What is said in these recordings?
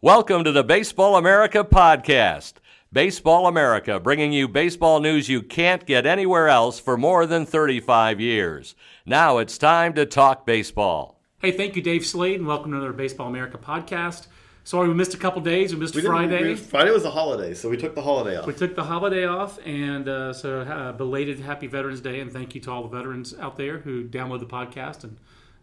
Welcome to the Baseball America podcast. Baseball America, bringing you baseball news you can't get anywhere else for more than 35 years. Now it's time to talk baseball. Hey, thank you, Dave Slade, and welcome to another Baseball America podcast. Sorry we missed a couple days. We missed We didn't- Friday. we- Friday was a holiday, so we took the holiday off. We took the holiday off, and uh, so uh, belated Happy Veterans Day, and thank you to all the veterans out there who download the podcast and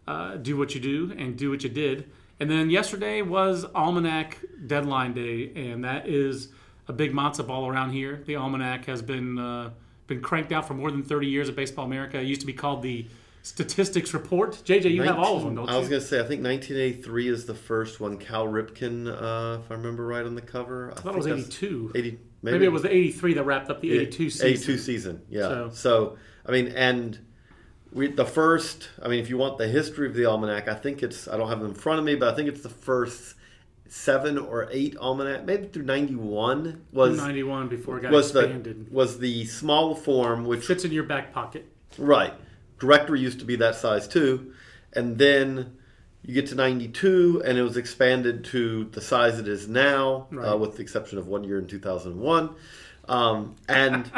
uh, do what you do and do what you did. And then yesterday was Almanac Deadline Day, and that is a big matzo ball around here. The Almanac has been uh, been cranked out for more than 30 years at Baseball America. It used to be called the Statistics Report. JJ, you have all of them, don't 19 I was going to say, I think 1983 is the first one. Cal Ripken, uh, if I remember right on the cover. I, thought it was 82. 80, Maybe, it was the 83 that wrapped up the 82 season. 82 season, yeah. So- So, I mean, and we the first, I mean, if you want the history of the almanac, I think it's, I don't have it in front of me, but I think it's the first seven or eight almanac, maybe through 91 was 91 before it got was the was the small form which Fits in your back pocket. Right. Directory used to be that size too. And then you get to 92, and it was expanded to the size it is now, Right. uh, with the exception of one year in 2001. Um, and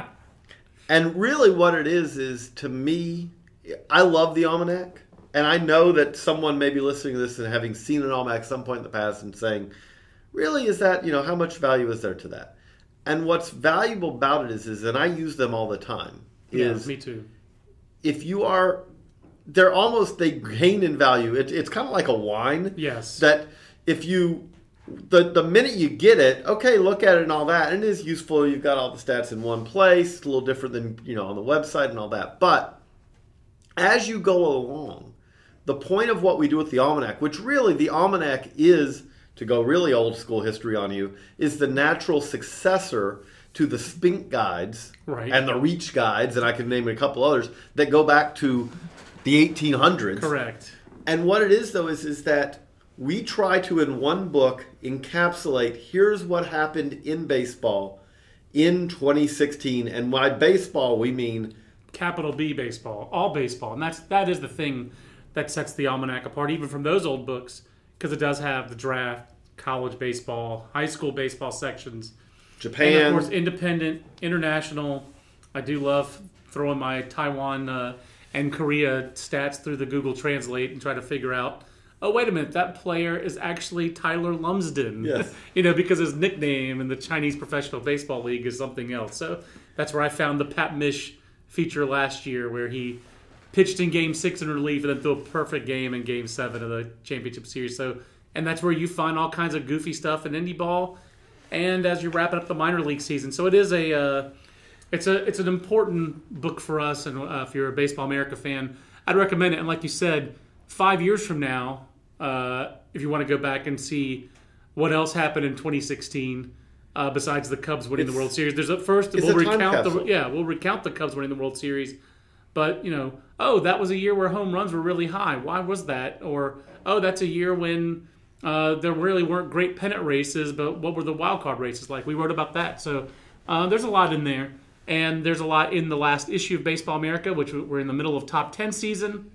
and really, what it is is to me, I love the almanac, and I know that someone may be listening to this and having seen an almanac at some point in the past and saying, "Really, is that you know how much value is there to that?" And what's valuable about it is, is and I use them all the time. Yeah, Is me too. if you are they're almost they gain in value it, it's kind of like a wine Yes. that if you the the minute you get it okay look at it and all that and it is useful you've got all the stats in one place it's a little different than you know on the website and all that but as you go along the point of what we do with the almanac which really the almanac is to go really old school history on you is the natural successor to the spink guides Right. and the reach guides and i can name a couple others that go back to the 1800s Correct. and what it is, though, is is that we try to, in one book, encapsulate here's what happened in baseball in 2016, and by baseball we mean Capital B baseball, all baseball, and that's that is the thing that sets the almanac apart, even from those old books, because it does have the draft, college baseball, high school baseball sections, and Japan. of course independent, international. I do love throwing my Taiwan uh, and Korea stats through the Google Translate and try to figure out. Oh wait a minute, that player is actually Tyler Lumsden. Yes. you know because his nickname in the Chinese Professional Baseball League is something else. So that's where I found the Pat Misch feature last year, where he pitched in Game Six in relief and then threw a perfect game in Game Seven of the championship series. So and that's where you find all kinds of goofy stuff in indie ball and as you're wrapping up the minor league season. So it is a uh, it's a it's an important book for us, and uh, if you're a Baseball America fan, I'd recommend it. And like you said, five years from now, uh, if you want to go back and see what else happened in 2016. Uh, besides the Cubs winning the World Series, there's a first. it's We'll a recount the capsule. yeah, we'll recount the Cubs winning the World Series. But you know, oh, that was a year where home runs were really high. Why was that? Or oh, that's a year when uh, there really weren't great pennant races, but what were the wild card races like? We wrote about that. So uh, there's a lot in there, and there's a lot in the last issue of Baseball America, which we're in the middle of top ten season.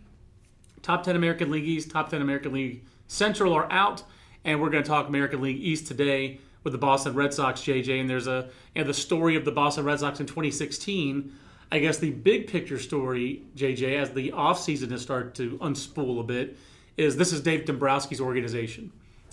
Top ten American League East, top ten American League Central are out, and we're going to talk American League East today with the Boston Red Sox, JJ. And there's a and the story of the Boston Red Sox in 2016. I guess the big picture story, JJ, as the offseason has started to unspool a bit, is this is Dave Dombrowski's organization.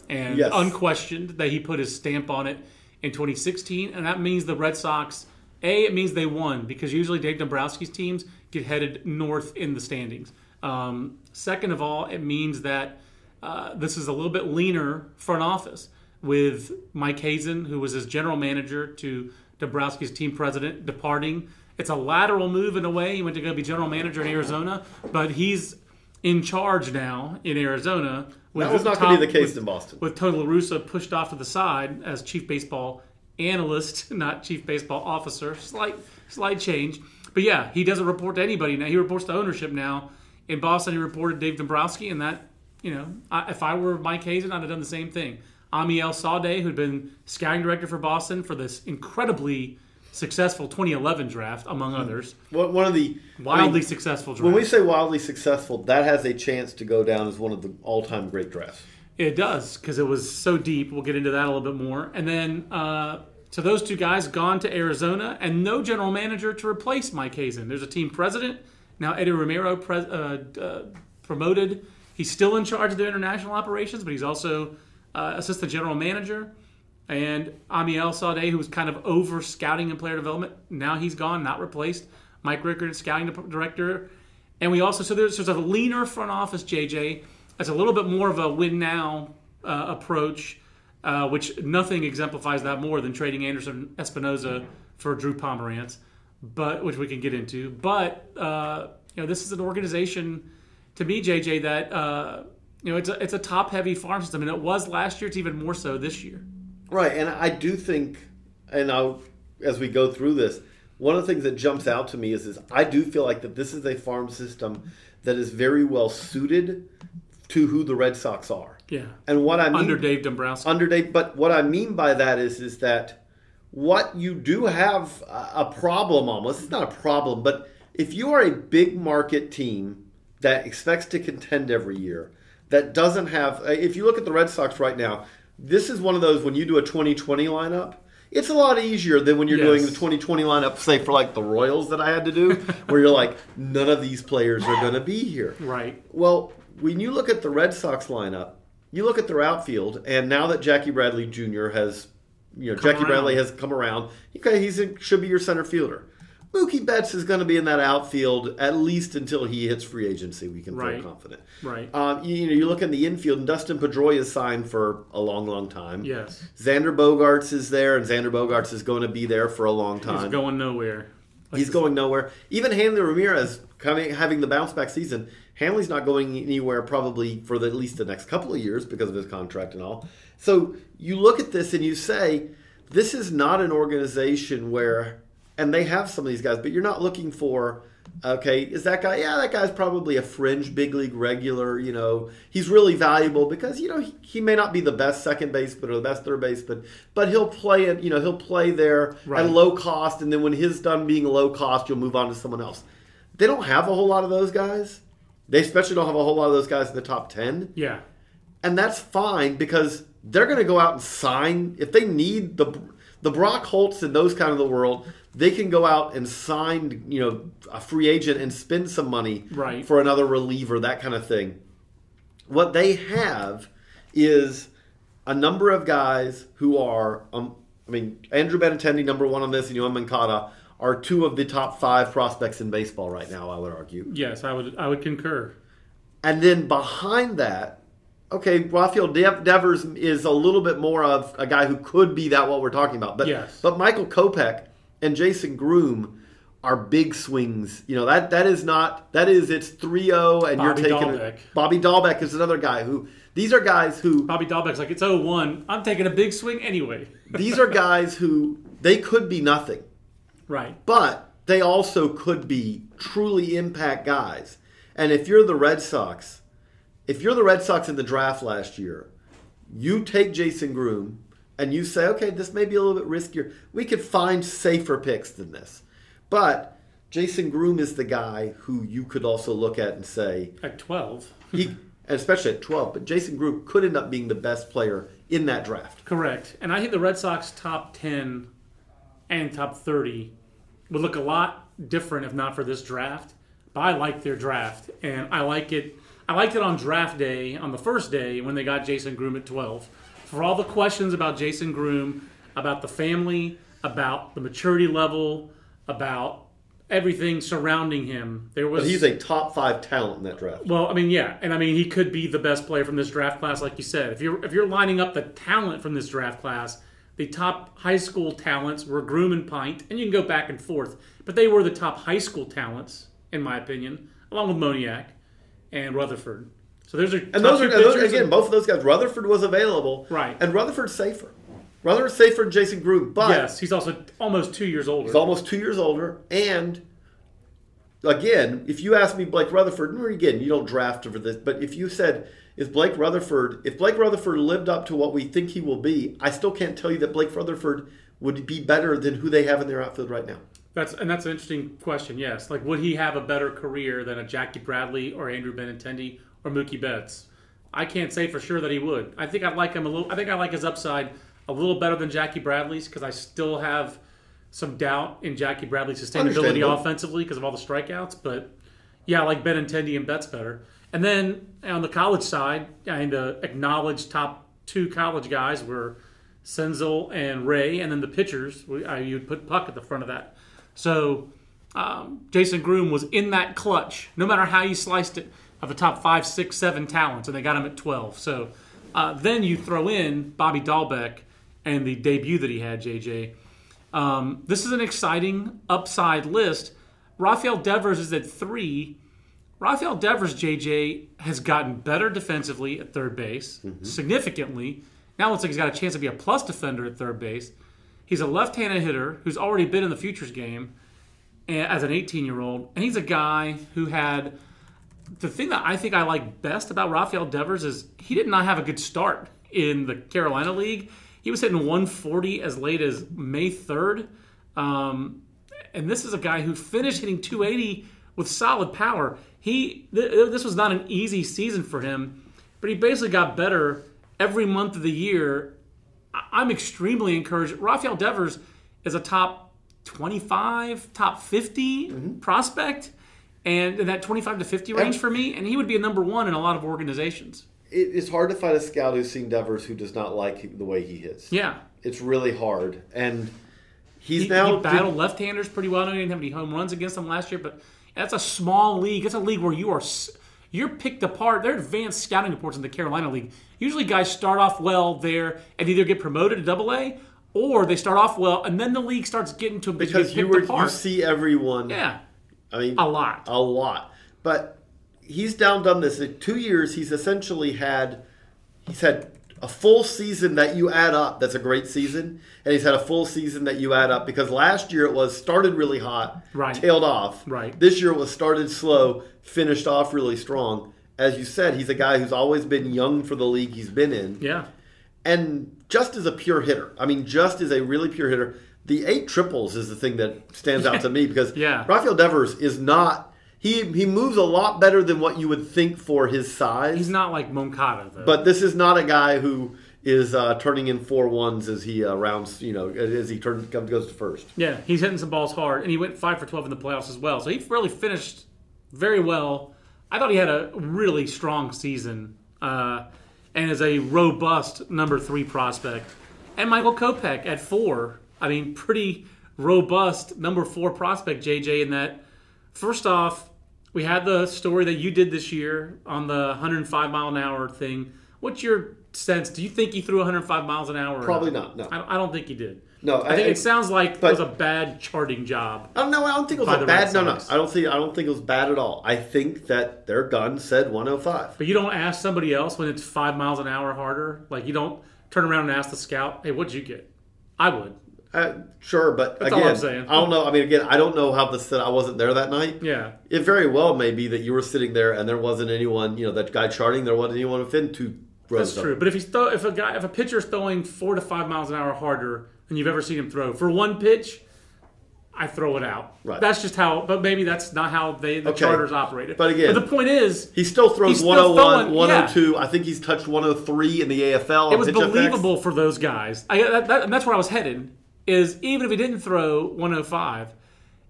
and Yes. unquestioned that he put his stamp on it in 2016, and that means the Red Sox. A, it means they won because usually Dave Dombrowski's teams get headed north in the standings. Um, second of all, it means that uh, this is a little bit leaner front office with Mike Hazen, who was his general manager, to Dombrowski's team president, departing. It's a lateral move in a way. He went to go be general manager in Arizona, but he's in charge now in Arizona. With That was not gonna be the case with- in Boston. With Tony La Russa pushed off to the side as chief baseball analyst, not chief baseball officer. Slight slight change. But yeah, he doesn't report to anybody now. He reports to ownership now. In Boston, he reported Dave Dombrowski, and that, you know, I, if I were Mike Hazen, I'd have done the same thing. Amiel Sawdaye, who'd been scouting director for Boston for this incredibly successful 2011 draft, among others. One one of the Hmm. I Wildly mean, successful draft. When we say wildly successful, that has a chance to go down as one of the all-time great drafts. It does because it was so deep. We'll get into that a little bit more. And then, uh, so those two guys gone to Arizona, and no general manager to replace Mike Hazen. There's a team president now. Eddie Romero pres uh, uh, promoted. He's still in charge of the international operations, but he's also uh, assistant general manager. And Amiel Sawdaye, who was kind of over scouting and player development, now he's gone, not replaced. Mike Rikard, scouting director. And we also, so there's, there's a leaner front office, JJ. That's a little bit more of a win now uh, approach, uh, which nothing exemplifies that more than trading Anderson Espinoza for Drew Pomeranz, but which we can get into. But uh, you know, this is an organization to me, JJ, that uh, you know it's a it's a top heavy farm system, and it was last year. It's even more so this year. Right, and I do think, and I'll, as we go through this, one of the things that jumps out to me is, is I do feel like that this is a farm system that is very well suited to who the Red Sox are. Yeah, And what I mean under Dave Dombrowski. under Dave, but what I mean by that is, is that what you do have a a problem almost. It's not a problem, but if you are a big market team that expects to contend every year, that doesn't have, uh, if you look at the Red Sox right now, this is one of those when you do a 2020 lineup. It's a lot easier than when you're Yes. doing the 2020 lineup, say for like the Royals that I had to do, where you're like, none of these players are going to be here. right. Well, when you look at the Red Sox lineup, you look at their outfield, and now that Jackie Bradley Jr. has, you know, Come Jackie around. Bradley has come around, okay, he's a, should be your center fielder. Mookie Betts is going to be in that outfield at least until he hits free agency. We can Right. feel confident. Right. Um, you, you know, you look in the infield, and Dustin Pedroia is signed for a long, long time. Yes. Xander Bogaerts is there, and Xander Bogaerts is going to be there for a long time. He's going nowhere. He's going nowhere. Even Hanley Ramirez coming having the bounce back season. Hanley's not going anywhere probably for the, at least the next couple of years because of his contract and all. So you look at this and you say, this is not an organization where, and they have some of these guys, but you're not looking for. Okay, is that guy? Yeah, that guy's probably a fringe big league regular. You know, he's really valuable because you know he, he may not be the best second baseman or the best third baseman, but he'll play it. You know, he'll play there Right. at low cost, and then when his done being low cost, you'll move on to someone else. They don't have a whole lot of those guys. They especially don't have a whole lot of those guys in the top ten, Yeah. and that's fine because they're going to go out and sign if they need the the Brock Holts and those kind of the world. They can go out and sign, you know, a free agent and spend some money Right. for another reliever, that kind of thing. What they have is a number of guys who are, um, I mean, Andrew Benintendi, number one on this, and Yoan Moncada are two of the top five prospects in baseball right now. I would argue. Yes, I would. I would concur. And then behind that, okay, Rafael De- Devers is a little bit more of a guy who could be that what we're talking about. But Yes. but Michael Kopech and Jason Groome are big swings. You know, that that is not that is it's 3-0 and Bobby you're taking Dalbec. Bobby Dalbec is another guy who these are guys who Bobby Dalbec's like it's 0-1. I'm taking a big swing anyway. these are guys who they could be nothing. right. But they also could be truly impact guys. And if you're the Red Sox, if you're the Red Sox in the draft last year, you take Jason Groome and you say, okay, this may be a little bit riskier. We could find safer picks than this. But Jason Groome is the guy who you could also look at and say, At 12. he, especially at 12, but Jason Groome could end up being the best player in that draft. Correct. And I think the Red Sox top 10 and top 30 would look a lot different if not for this draft. But I like their draft. And I like it. I liked it on draft day, on the first day, when they got Jason Groome at 12. for all the questions about Jason Groome, about the family, about the maturity level, about everything surrounding him, there was But he's a top five talent in that draft. well, I mean, yeah, and I mean he could be the best player from this draft class, like you said. If you're if you're lining up the talent from this draft class, the top high school talents were Groome and Pint, and you can go back and forth, but they were the top high school talents, in my opinion, along with Moniak and Rutherford. So there's a And those are and those, again, both of those guys. Rutherford was available, Right. And Rutherford's safer. Rutherford's safer than Jason Groome, but yes, he's also almost two years older. he's almost two years older. And again, if you ask me Blake Rutherford, and again, you don't draft for this, but if you said is Blake Rutherford, if Blake Rutherford lived up to what we think he will be, I still can't tell you that Blake Rutherford would be better than who they have in their outfield right now. That's and that's an interesting question. Yes, like would he have a better career than a Jackie Bradley or Andrew Benintendi or Mookie Betts? I can't say for sure that he would. I think I like him a little. I think I like his upside a little better than Jackie Bradley's because I still have some doubt in Jackie Bradley's sustainability offensively because of all the strikeouts. But yeah, I like Benintendi and Betts better. And then on the college side, I mean, the acknowledged top two college guys were Senzel and Ray, and then the pitchers, we- I, you'd put Puk at the front of that. So um, Jason Groome was in that clutch, no matter how you sliced it, of the top five, six, seven talents, and they got him at 12. So uh, then you throw in Bobby Dalbec and the debut that he had, JJ. Um, this is an exciting upside list. Rafael Devers is at three. Rafael Devers, JJ, has gotten better defensively at third base, significantly. Now it looks like he's got a chance to be a plus defender at third base. He's a left-handed hitter who's already been in the futures game as an 18-year-old, and he's a guy who had the thing that I think I like best about Rafael Devers is he did not have a good start in the Carolina League. He was hitting 140 as late as May 3rd. Um, and this is a guy who finished hitting 280 with solid power. He th- this was not an easy season for him, but he basically got better every month of the year. I'm extremely encouraged. Rafael Devers is a top 25, top 50 mm-hmm. prospect, and in that 25 to 50 range for me, and he would be a number one in a lot of organizations. It's hard to find a scout who's seen Devers who does not like the way he hits. Yeah. It's really hard. And he's He, now he battled left-handers pretty well. I know he didn't have any home runs against them last year, but that's a small league. It's a league where you are s- you're picked apart. There are advanced scouting reports in the Carolina League. Usually, guys start off well there and either get promoted to Double A, or they start off well and then the league starts getting to them because you were apart. you see everyone. yeah, I mean a lot. a lot. But he's down done this in two years. He's essentially had he's had a full season that you add up. That's a great season, and he's had a full season that you add up because last year it was started really hot, Right. tailed off. Right. This year it was started slow, finished off really strong. As you said, he's a guy who's always been young for the league he's been in Yeah, and just as a pure hitter. I mean, just as a really pure hitter. The eight triples is the thing that stands out to me because Yeah. Rafael Devers is not. He he moves a lot better than what you would think for his size. he's not like Moncada though. But this is not a guy who is uh, turning in four ones as he uh, rounds. You know, as he turns comes goes to first. Yeah, he's hitting some balls hard, and he went five for twelve in the playoffs as well. So he really finished very well. I thought he had a really strong season, uh, and is a robust number three prospect. And Michael Kopech at four. I mean, pretty robust number four prospect, JJ. In that, first off, we had the story that you did this year on the 105 mile an hour thing. What's your sense? Do you think he threw 105 miles an hour? Probably not, no. I don't, I don't think he did. No, I think it sounds like it was a bad charting job. Oh, I don't know. I don't think it was a bad. No, no. I don't think. I don't think it was bad at all. I think that their gun said 105. But you don't ask somebody else when it's five miles an hour harder. Like you don't turn around and ask the scout, "Hey, what'd you get?" I would. Uh, sure, but That's again. I don't know. I mean, again, I don't know how this. I wasn't there that night. Yeah, It very well may be that you were sitting there and there wasn't anyone. You know, that guy charting. There wasn't anyone within two rows. that's of true. But if he's throw, if a guy if a pitcher's throwing four to five miles an hour harder than you've ever seen him throw for one pitch, I throw it out. Right. That's just how. But maybe that's not how they the Okay. charters operated. But again- the point is, He still throws still 101, throwing- 102. I think he's touched 103 in the AFL. it was believable for those guys. I, that, that, and that's where I was headed. Is even if he didn't throw 105,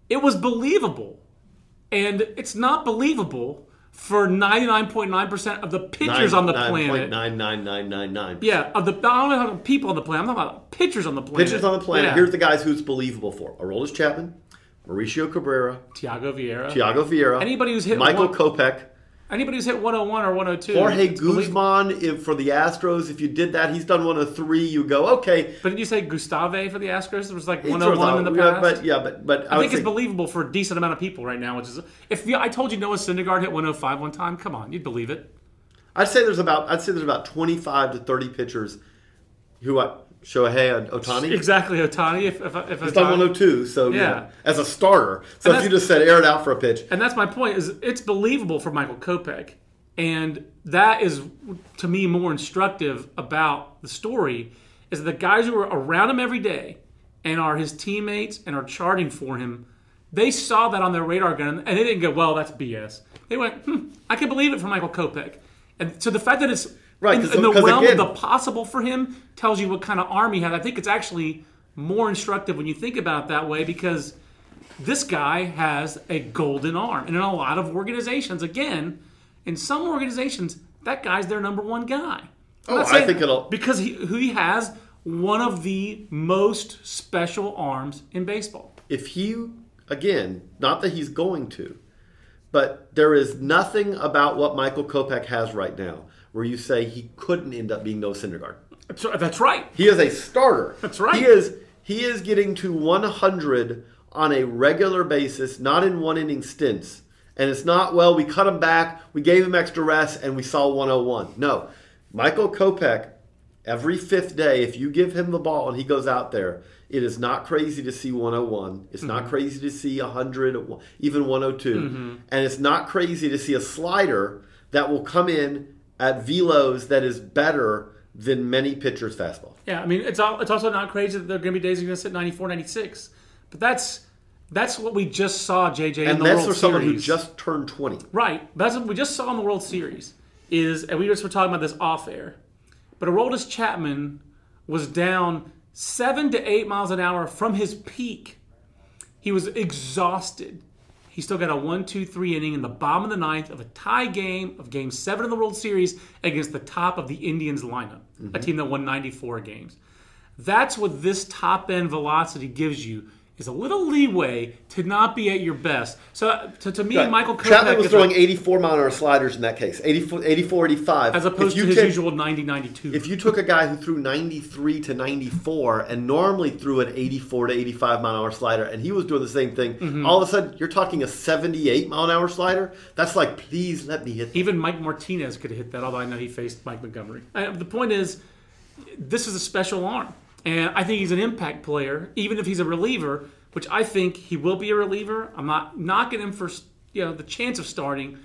it was believable, and it's not believable for 99.9% of the pitchers on the planet. Nine nine nine nine nine. Yeah, of the I don't know about people on the planet. I'm talking about pitchers on the planet. Pitchers on the planet. Yeah. Here's the guys who's believable for: Aroldis Chapman, Mauricio Cabrera, Thyago Vieira. Thyago Vieira, Anybody who's hit Michael one- Kopech, Anybody who's hit 101 or 102. Jorge. Guzman. If for the Astros, if you did that, he's done 103. You go okay. But did you say Gustave for the Astros? There was like 101 throws in the past. But yeah, but but I would think it's believable for a decent amount of people right now. Which is, if you, I told you Noah Syndergaard hit 105 one time, come on, you'd believe it. I'd say there's about I'd say there's about 25 to 30 pitchers who I Shohei Otani. Exactly, Otani. If if, if He's done 102, so Yeah. as a starter. So if you just said air it out for a pitch, And that's my point. Is it's believable for Michael Kopech, and that is to me more instructive about the story. Is that the guys who are around him every day and are his teammates and are charting for him, they saw that on their radar gun and they didn't go, "Well, that's BS." They went, hmm, "I can believe it for Michael Kopech." And so the fact that it's Right, 'cause- in the realm again- of the possible for him tells you what kind of arm he has. I think it's actually more instructive when you think about it that way because this guy has a golden arm. And in a lot of organizations, again, in some organizations, that guy's their number one guy. I'm Oh, I think it'll- because he he has one of the most special arms in baseball. if he again, not that he's going to, but there is nothing about what Michael Kopech has right now where you say he couldn't end up being Noah Syndergaard. That's, that's right. He is a starter. That's right. He is he is getting to 100 on a regular basis, not in one inning stints. And it's not well. We cut him back. We gave him extra rest, and we saw 101. No, Michael Kopech. Every fifth day, if you give him the ball and he goes out there, it is not crazy to see 101. It's not mm-hmm. crazy to see 100, even 102. Mm-hmm. And it's not crazy to see a slider that will come in at velos that is better than many pitchers' fastball. Yeah, I mean, it's all, it's also not crazy that there are going to be days he's going to sit 94, 96. But that's that's what we just saw JJ in and the that's World for someone who just turned 20 Right. That's what we just saw in the World Series. Is and we just were talking about this off air. But Aroldis Chapman was down seven to eight miles an hour from his peak. He was exhausted. He still got a one, two, three inning in the bottom of the ninth of a tie game of Game Seven in the World Series against the top of the Indians lineup, a mm-hmm. team that won 94 games. That's what this top end velocity gives you. Is a little leeway to not be at your best. So to, to me, Right. Michael Kopech Chapman was throwing a- 84 mile an hour sliders in that case 84 84 85 as opposed to his take- usual 90 92. if you took a guy who threw 93 to 94 and normally threw an 84 to 85 mile an hour slider and he was doing the same thing Mm-hmm. all of a sudden you're talking a 78 mile an hour slider that's like please let me hit that. Even Mike Martinez could have hit that, although I know he faced Mike Montgomery. Uh, the point is, this is a special arm. And I think he's an impact player, even if he's a reliever, which I think he will be a reliever. I'm not knocking him for you know the chance of starting,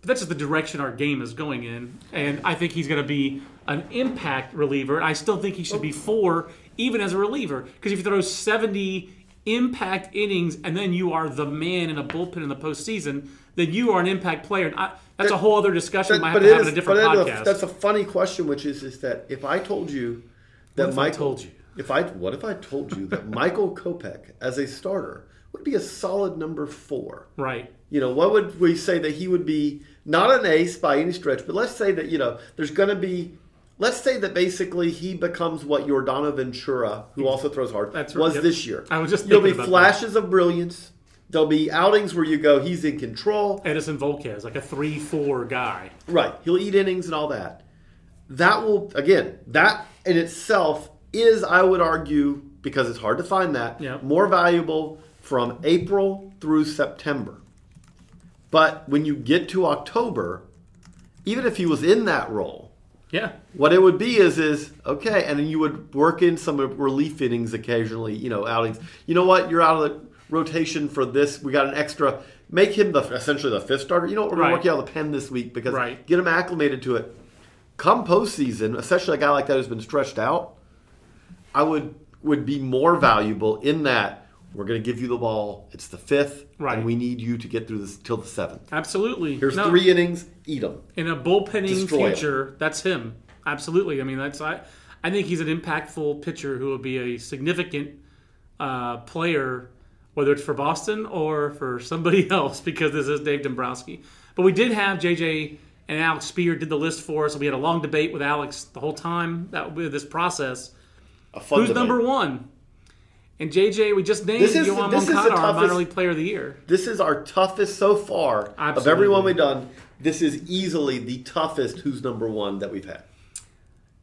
but that's just the direction our game is going in. And I think he's going to be an impact reliever. And I still think he should be four, even as a reliever, because if you throw 70 impact innings and then you are the man in a bullpen in the postseason, then you are an impact player. And I, that's a whole other discussion we might have to it have in a different but it is a- podcast. that's a funny question which is is that if I told you that Michael told you? If I what if I told you that Michael Kopech as a starter would be a solid number 4 right. You know, what would we say that he would be not an ace by any stretch, but let's say that, you know, there's going to be, let's say that basically he becomes what Yordano Ventura, who also throws hard, That's right, was yep. this year. I was just There'll be flashes of brilliance. There'll be outings where you go, he's in control. Edinson Volquez, like a 3 4 guy. Right. He'll eat innings and all that. That will, again, that in itself is, I would argue, because it's hard to find that, Yeah. more valuable from April through September. But when you get to October, even if he was in that role, Yeah. what it would be is is okay, and then you would work in some relief innings occasionally, you know, outings. You know what? You're out of the rotation for this. We got an extra. Make him the essentially the fifth starter. You know what? We're gonna Right. work you out of the pen this week because Right. get him acclimated to it. Come postseason, especially a guy like that who's been stretched out, I would would be more valuable in that we're going to give you the ball. It's the fifth, Right. and we need you to get through this till the seventh. Absolutely. Here's No, three innings. Eat them. in a bullpenning Destroy him. future, that's him. Absolutely. I mean, that's I. I think he's an impactful pitcher who will be a significant uh, player, whether it's for Boston or for somebody else, because this is Dave Dombrowski. But we did have JJ and Alex Speier did the list for us. We had a long debate with Alex the whole time that with this process. A fun Who's debate. number one? And JJ, we just named This is- Yoan this is the Moncada our minor league player of the year. This is our toughest so far of everyone we've done. This is easily the toughest who's number one that we've had.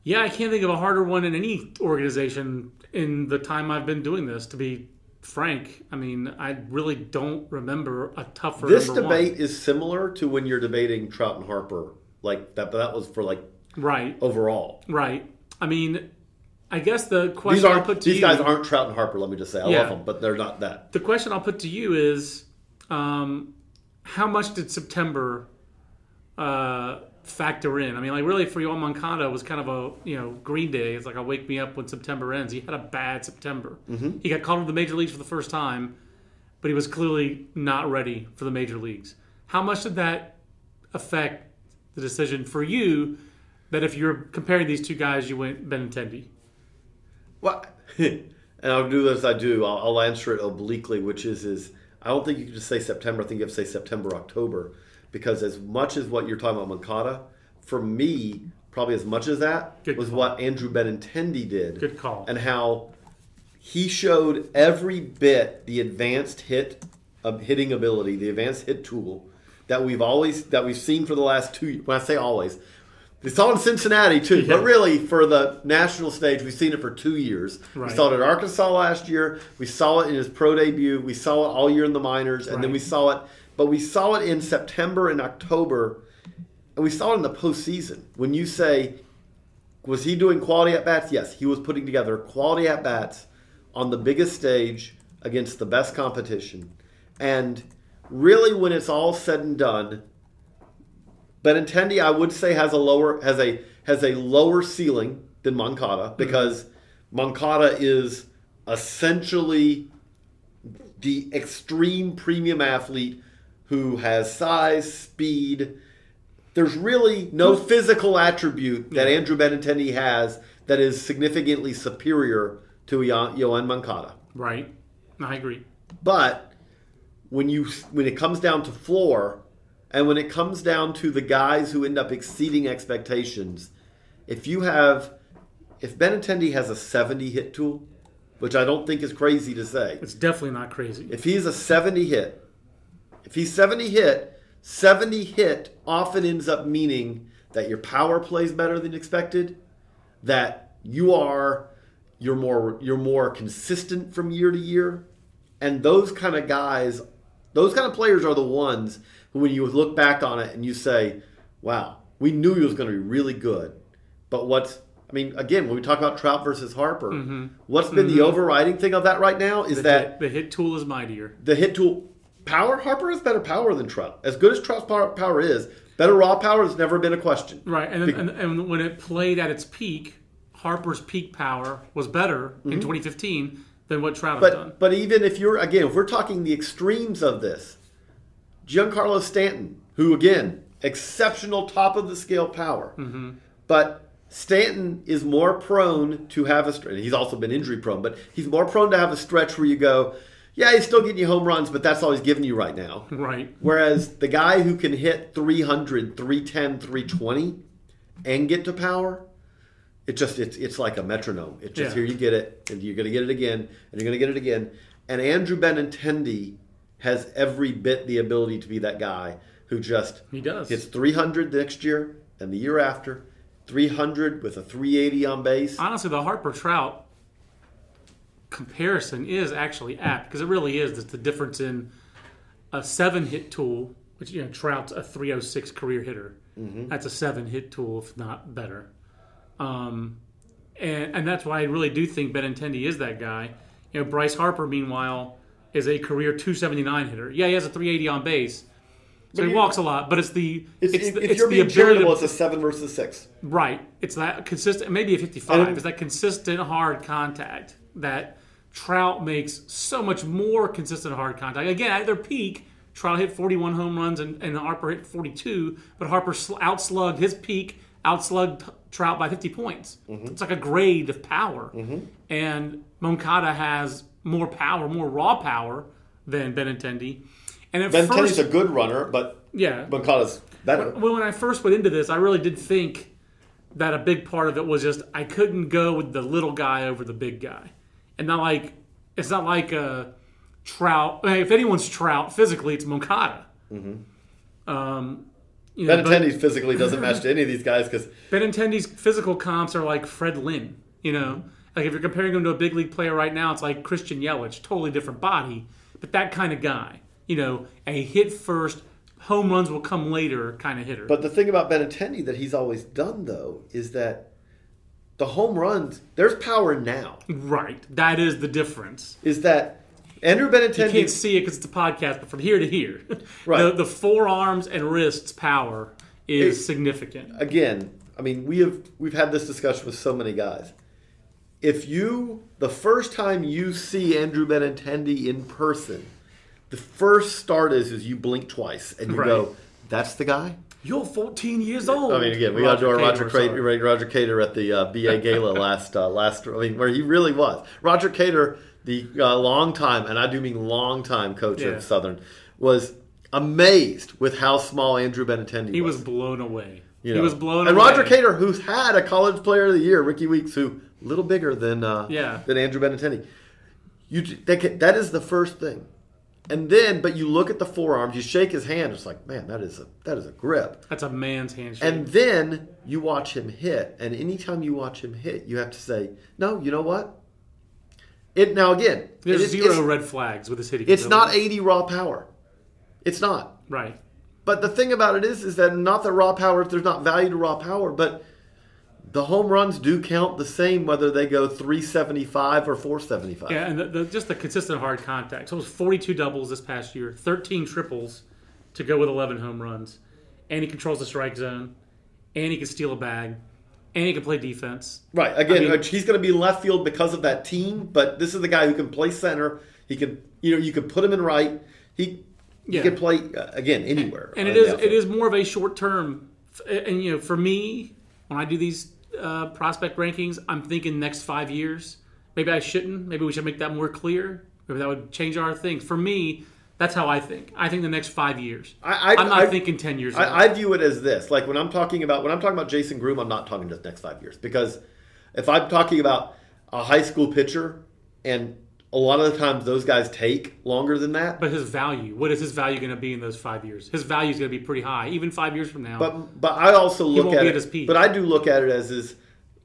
Yeah, I can't think of a harder one in any organization in the time I've been doing this. To be frank, I mean, I really don't remember a tougher. This debate one. is similar to when you're debating Trout and Harper, like that. But that was for like right, overall. right. I mean, I guess the question These I'll put to these you, guys aren't Trout and Harper. Let me just say, I Yeah. love them, but they're not that. the question I'll put to you is, um, how much did September uh, factor in? I mean, like really for Yoan Moncada was kind of a you know Green Day. It's like a wake me up when September ends. He had a bad September. Mm-hmm. He got called to the major leagues for the first time, but he was clearly not ready for the major leagues. How much did that affect the decision for you? That if you're comparing these two guys, you went Benintendi. Well, and I'll do as I do. I'll, I'll answer it obliquely, which is is I don't think you can just say September. I think you have to say September, October, because as much as what you're talking about Moncada, for me, probably as much as that Good was call. what Andrew Benintendi did. Good call. And how he showed every bit the advanced hit of hitting ability, the advanced hit tool that we've always that we've seen for the last two. When I say always, we saw it in Cincinnati too, Yeah. but really for the national stage, we've seen it for two years. Right. We saw it at Arkansas last year. We saw it in his pro debut. We saw it all year in the minors, and then we saw it. But we saw it in September and October, and we saw it in the postseason. When you say, was he doing quality at bats? Yes, he was putting together quality at bats on the biggest stage against the best competition. And really, when it's all said and done, Benintendi, I would say, has a lower has a has a lower ceiling than Moncada mm-hmm. because Moncada is essentially the extreme premium athlete who has size, speed. There's really no mm-hmm. physical attribute that mm-hmm. Andrew Benintendi has that is significantly superior to Yo- Yoan Moncada. Right. I agree. But when you when it comes down to floor, and when it comes down to the guys who end up exceeding expectations, if you have if Ben Benintendi has a 70 hit tool, which I don't think is crazy to say, It's definitely not crazy. if he's a 70 hit, if he's 70 hit, 70 hit often ends up meaning that your power plays better than expected, that you are you're more you're more consistent from year to year, and those kind of guys, those kind of players are the ones when you look back on it and you say, "Wow, we knew he was going to be really good." But what's I mean, again, when we talk about Trout versus Harper, mm-hmm. what's been the mm-hmm. overriding thing of that right now is the, that the hit tool is mightier. the hit tool power Harper has better power than Trout. As good as Trout's power, power is, better raw power has never been a question. Right, and, and and when it played at its peak, Harper's peak power was better in mm-hmm. 2015 than what Trout has done. But but even if you're again, if we're talking the extremes of this, Giancarlo Stanton, who again exceptional top of the scale power, Mm-hmm. but Stanton is more prone to have a stretch. He's also been injury prone, but he's more prone to have a stretch where you go, yeah, he's still getting you home runs, but that's all he's giving you right now. Right, Whereas the guy who can hit 300, 310, 320 and get to power, it just it's it's like a metronome. It's just Yeah. here you get it, and you're going to get it again, and you're going to get it again. And Andrew Benintendi has every bit the ability to be that guy who just he does. hits 300 next year and the year after, 300 with a 380 on base. Honestly, the Harper Trout comparison is actually apt because it really is. It's the difference in a seven hit tool, which you know Trout's a 306 career hitter. Mm-hmm. That's a seven hit tool, if not better. Um, and and that's why I really do think Benintendi is that guy. You know, Bryce Harper, meanwhile, is a career 279 hitter. Yeah, he has a 380 on base. So he walks a lot, but it's the It's, it's, if, the, if it's you're the being ability charitable, to it's a seven versus six. Right. It's that consistent, maybe a 55. And- it's that consistent hard contact that Trout makes so much more consistent hard contact. Again, at their peak, Trout hit 41 home runs and, and Harper hit 42, but Harper sl- outslugged his peak, outslugged Trout by 50 points. Mm-hmm. It's like a grade of power. And Moncada has more power, more raw power than Benintendi. And at Benintendi's first, a good runner, but Yeah. Moncada's better. When, when I first went into this, I really did think that a big part of it was just I couldn't go with the little guy over the big guy, and not like it's not like a Trout. I mean, if anyone's Trout physically, it's Moncada. Um, you know, but Benintendi physically doesn't match to any of these guys because Benintendi's physical comps are like Fred Lynn. You know, like if you're comparing him to a big league player right now, it's like Christian Yelich, totally different body, but that kind of guy. You know, a hit first, home runs will come later kind of hitter. But the thing about Benintendi that he's always done though is that the home runs, there's power now. right, that is the difference. Is that Andrew You can't see it because it's a podcast, but from here to here, Right. the, the forearms and wrists power is It- significant. Again, I mean, we have we've had this discussion with so many guys. If you the first time you see Andrew Benintendi in person, the first start is is you blink twice and you Right. go, "That's the guy." You're 14 years old. I mean, again, we got to our Roger Cador. Roger Cador at the uh, BA Gala last uh, last. I mean, where he really was. Roger Cador, the uh, long time, and I do mean long time coach Yeah. of Southern, was amazed with how small Andrew Benintendi was. He was. was blown away. You He was blown away. and away. Roger Cador, who's had a College Player of the Year, Rickie Weeks, who a little bigger than uh, Yeah. than Andrew Benintendi. You that, that is the first thing, and then but you look at the forearms, you shake his hand, it's like man, that is a that is a grip. That's a man's handshake. And then you watch him hit, and anytime you watch him hit, you have to say, no, you know what? It now again, There's it zero it's, red flags with his hitting. it's not ability. 80 raw power. It's not. right. But the thing about it is, is that not that raw power, if there's not value to raw power, but the home runs do count the same whether they go 375 or 475. Yeah, and the, the, just the consistent hard contact. So it was 42 doubles this past year, 13 triples to go with 11 home runs, and he controls the strike zone, and he can steal a bag, and he can play defense. Right. Again, I mean- he's going to be left field because of that team, but this is the guy who can play center. He can, you know, you can put him in right. He, he Yeah. can play uh, again anywhere. and on it is it is more of a short term. And you know, for me, when I do these uh, prospect rankings, I'm thinking next five years. Maybe I shouldn't. Maybe we should make that more clear. Maybe that would change our things. For me, that's how I think. I think the next five years. I- I- am not I- thinking ten years. I. I view it as this: like when I'm talking about when I'm talking about Jason Groome, I'm not talking just next five years because if I'm talking about a high school pitcher, and a lot of the times those guys take longer than that. but his value, what is his value going to be in those five years? His value is going to be pretty high, even five years from now. But but I also look won't at it. But I do look at it as is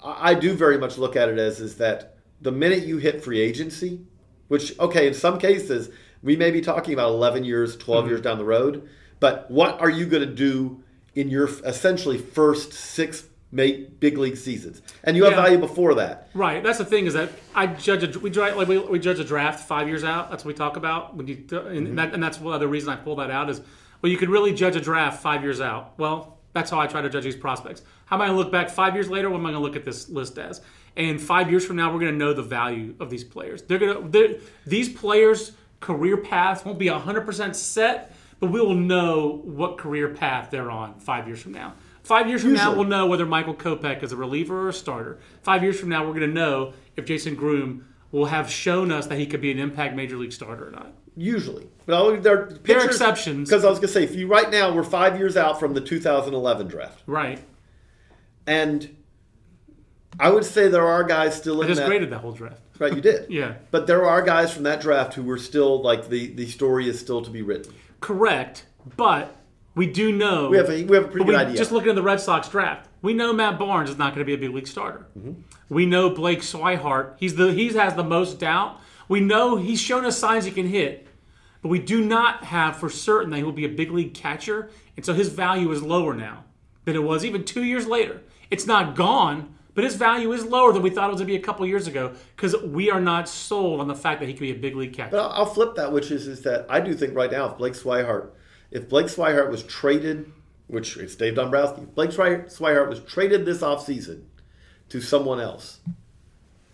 I do very much look at it as is that the minute you hit free agency, which okay, in some cases we may be talking about 11 years, 12 Mm-hmm. years down the road, but what are you going to do in your essentially first six make big league seasons? And you have Yeah. value before that. Right. That's the thing is that I judge a, we like we, we judge a draft five years out. That's what we talk about. When you and, Mm-hmm. that, and that's one other reason I pull that out is well, you could really judge a draft five years out. Well, that's how I try to judge these prospects. How am I going to look back five years later? What am I going to look at this list as? And five years from now, we're going to know the value of these players. They're going to they're, these players' career path won't be hundred percent set, but we will know what career path they're on five years from now. Five years from now, we'll know whether Michael Kopech is a reliever or a starter. Five years from now, we're going to know if Jason Groome will have shown us that he could be an impact major league starter or not. Usually, but I'll- there are There are exceptions. Because I was going to say, if you right now we're five years out from the 2011 draft, Right. and I would say there are guys still I in just that. graded that whole draft. Right, you did. Yeah. But there are guys from that draft who were still like the the story is still to be written. Correct, but we do know We have a we have a pretty good idea. Just looking at the Red Sox draft, we know Matt Barnes is not going to be a big league starter. Mm-hmm. We know Blake Swihart. He's the he has the most doubt. We know he's shown us signs he can hit, but we do not have for certain that he will be a big league catcher, and so his value is lower now than it was even two years later. It's not gone, but his value is lower than we thought it was going to be a couple years ago because we are not sold on the fact that he could be a big league catcher. but I'll, I'll flip that, which is is that I do think right now if Blake Swihart, if Blake Swihart was traded, which it's Dave Dombrowski, if Blake Swi- Swihart was traded this offseason to someone else.